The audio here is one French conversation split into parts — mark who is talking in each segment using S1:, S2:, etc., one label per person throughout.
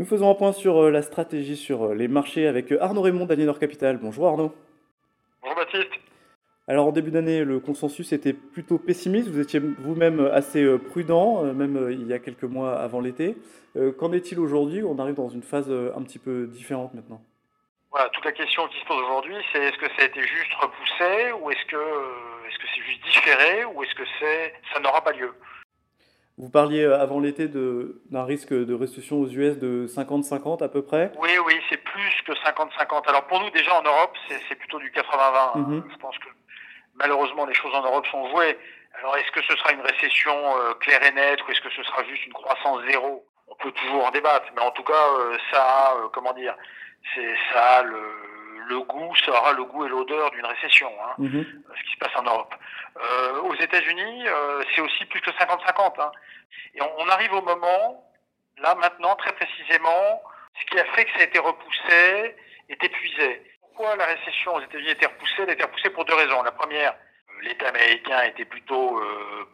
S1: Nous faisons un point sur euh, la stratégie sur euh, les marchés avec euh, Arnaud Raymond d'Aliénor Capital. Bonjour Arnaud.
S2: Bonjour Baptiste.
S1: Alors en début d'année, le consensus était plutôt pessimiste. Vous étiez vous-même assez prudent, même il y a quelques mois avant l'été. Qu'en est-il aujourd'hui? On arrive dans une phase un petit peu différente maintenant.
S2: Voilà, toute la question qui se pose aujourd'hui, c'est est-ce que ça a été juste repoussé ou est-ce que est-ce que c'est juste différé ou est-ce que c'est ça n'aura pas lieu?
S1: Vous parliez euh, avant l'été d'un risque de restitution aux US de 50-50 à peu près?
S2: Oui, oui, c'est plus que 50-50. Alors pour nous, déjà en Europe, c'est plutôt du 80-20. Mhm. Je pense que malheureusement, les choses en Europe sont jouées. Alors est-ce que ce sera une récession euh, claire et nette ou est-ce que ce sera juste une croissance zéro? On peut toujours en débattre, mais en tout cas, euh, ça a, comment dire, c'est ça le, le goût, ça aura le goût et l'odeur d'une récession, hein, mhm. ce qui se passe en Europe. Euh, États-Unis, euh, c'est aussi plus que 50-50. Hein. Et on, arrive au moment, là maintenant, très précisément, ce qui a fait que ça a été repoussé est épuisé. Pourquoi la récession aux États-Unis a été repoussée? Elle a été repoussée pour deux raisons. La première, euh, l'État américain était plutôt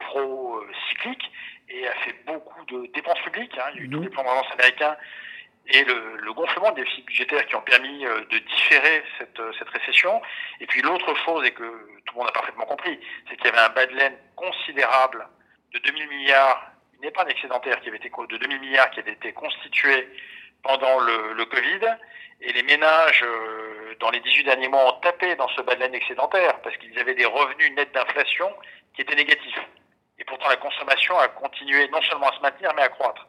S2: pro-cyclique et a fait beaucoup de dépenses publiques. Hein. Il y a eu tous mhm. les plans de relance américains et le, le, gonflement des déficits budgétaires qui ont permis euh, de différer cette, euh, cette récession. Et puis l'autre chose, et que tout le monde a parfaitement compris, c'est qu'il y avait un bas de laine considérable de 2000 milliards, une épargne excédentaire qui avait été de 2000 milliards qui avait été constituée pendant le, le Covid, et les ménages euh, dans les 18 derniers mois ont tapé dans ce bas de laine excédentaire parce qu'ils avaient des revenus nets d'inflation qui étaient négatifs. Et pourtant la consommation a continué non seulement à se maintenir mais à croître.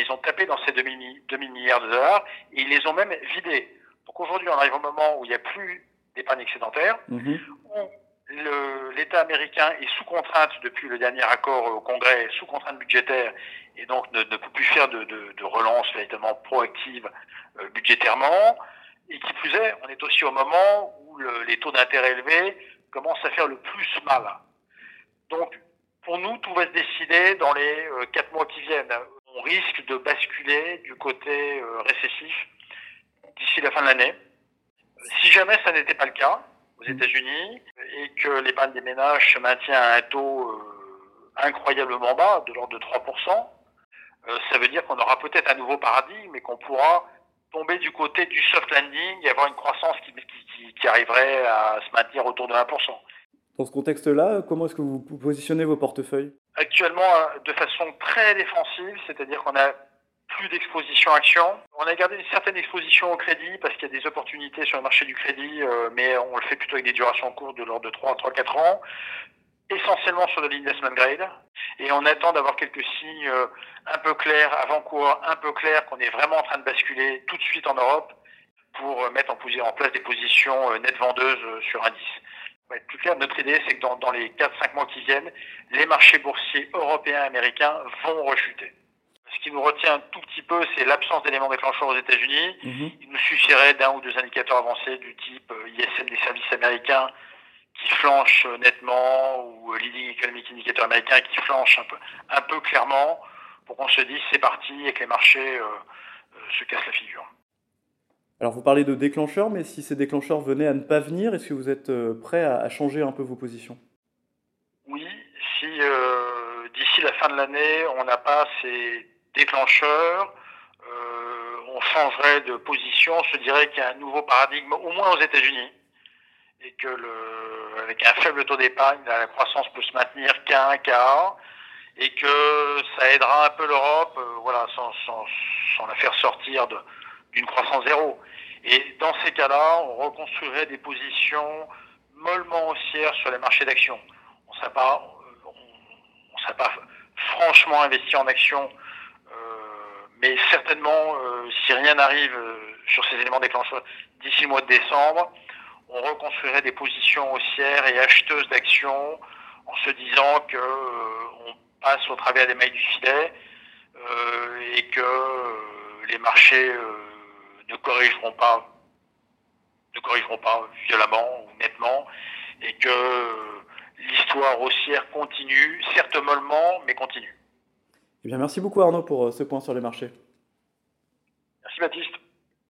S2: Ils ont tapé dans ces 2000, 2000 milliards de dollars et ils les ont même vidés. Donc aujourd'hui, on arrive au moment où il n'y a plus d'épargne excédentaire, mhm. où l'État américain est sous contrainte depuis le dernier accord au Congrès, sous contrainte budgétaire, et donc ne, peut plus faire de, de, relance véritablement proactive euh, budgétairement. Et qui plus est, on est aussi au moment où les taux d'intérêt élevés commencent à faire le plus mal. Donc, pour nous, tout va se décider dans les euh, quatre mois qui viennent on risque de basculer du côté euh, récessif d'ici la fin de l'année. Si jamais ça n'était pas le cas aux mmh. États-Unis et que l'épargne des ménages se maintient à un taux euh, incroyablement bas, de l'ordre de 3%, euh, ça veut dire qu'on aura peut-être un nouveau paradigme et qu'on pourra tomber du côté du soft landing et avoir une croissance qui, qui arriverait à se maintenir autour de 1%.
S1: Dans ce contexte-là, comment est-ce que vous positionnez vos portefeuilles?
S2: Actuellement, euh, de façon très défensive, c'est-à-dire qu'on a plus d'exposition action. On a gardé une certaine exposition au crédit parce qu'il y a des opportunités sur le marché du crédit, euh, mais on le fait plutôt avec des durations courtes de l'ordre de 3, 3, 4 ans, essentiellement sur de l'investment grade. Et on attend d'avoir quelques signes euh, un peu clairs, avant-coureurs un peu clairs, qu'on est vraiment en train de basculer tout de suite en Europe pour mettre en, place des positions nettes vendeuses sur indice plus clair, notre idée, c'est que dans, dans les 4-5 mois qui viennent, les marchés boursiers européens et américains vont rechuter. Ce qui nous retient un tout petit peu, c'est l'absence d'éléments déclencheurs aux États-Unis. Mhm. Il nous suffirait d'un ou deux indicateurs avancés du type euh, ISM des services américains qui flanche nettement ou euh, Leading Economic Indicator américain qui flanche un peu, un peu clairement pour qu'on se dise c'est parti et que les marchés euh, se cassent la figure.
S1: Alors vous parlez de déclencheurs, mais si ces déclencheurs venaient à ne pas venir, est-ce que vous êtes euh, prêt à, changer un peu vos positions?
S2: Oui, si euh, d'ici la fin de l'année, on n'a pas ces déclencheurs, euh, on changerait de position, je dirais qu'il y a un nouveau paradigme, au moins aux États-Unis, et que avec un faible taux d'épargne, la croissance peut se maintenir qu'à un quart, et que ça aidera un peu l'Europe, voilà, sans la faire sortir de d'une croissance zéro. Et dans ces cas-là, on reconstruirait des positions mollement haussières sur les marchés d'actions. On ne serait pas, on, franchement investi en actions, euh, mais certainement, euh, si rien n'arrive euh, sur ces éléments déclencheurs d'ici le mois de décembre, on reconstruirait des positions haussières et acheteuses d'actions en se disant que on passe au travers des mailles du filet et que les marchés ne corrigeront pas, ne corrigeront pas violemment ou nettement, et que l'histoire haussière continue, certes mollement, mais continue.
S1: Eh bien, merci beaucoup Arnaud pour euh, ce point sur les marchés.
S2: Merci Baptiste.